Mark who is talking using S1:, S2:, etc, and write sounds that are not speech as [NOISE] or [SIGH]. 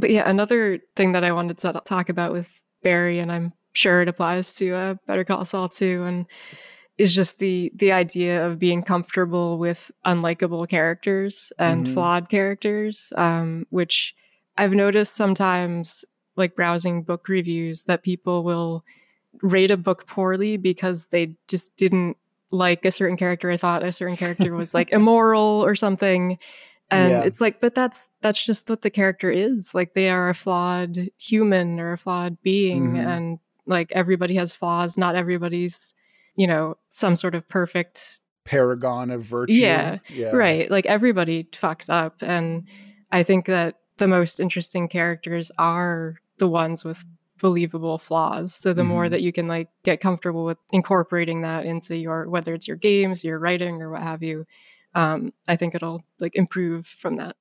S1: But yeah, another thing that I wanted to talk about with Barry, and I'm sure it applies to uh, Better Call Saul too, and is just the the idea of being comfortable with unlikable characters and mm-hmm. flawed characters, um, which I've noticed sometimes, like browsing book reviews, that people will rate a book poorly because they just didn't like a certain character. I thought a certain character was like [LAUGHS] immoral or something. And yeah. it's like, but that's that's just what the character is. Like they are a flawed human or a flawed being, mm-hmm. and like everybody has flaws. Not everybody's, you know, some sort of perfect
S2: paragon of virtue.
S1: Yeah, yeah. right. Like everybody fucks up, and I think that the most interesting characters are the ones with believable flaws. So the mm-hmm. more that you can like get comfortable with incorporating that into your whether it's your games, your writing, or what have you, um, I think it'll like improve from that.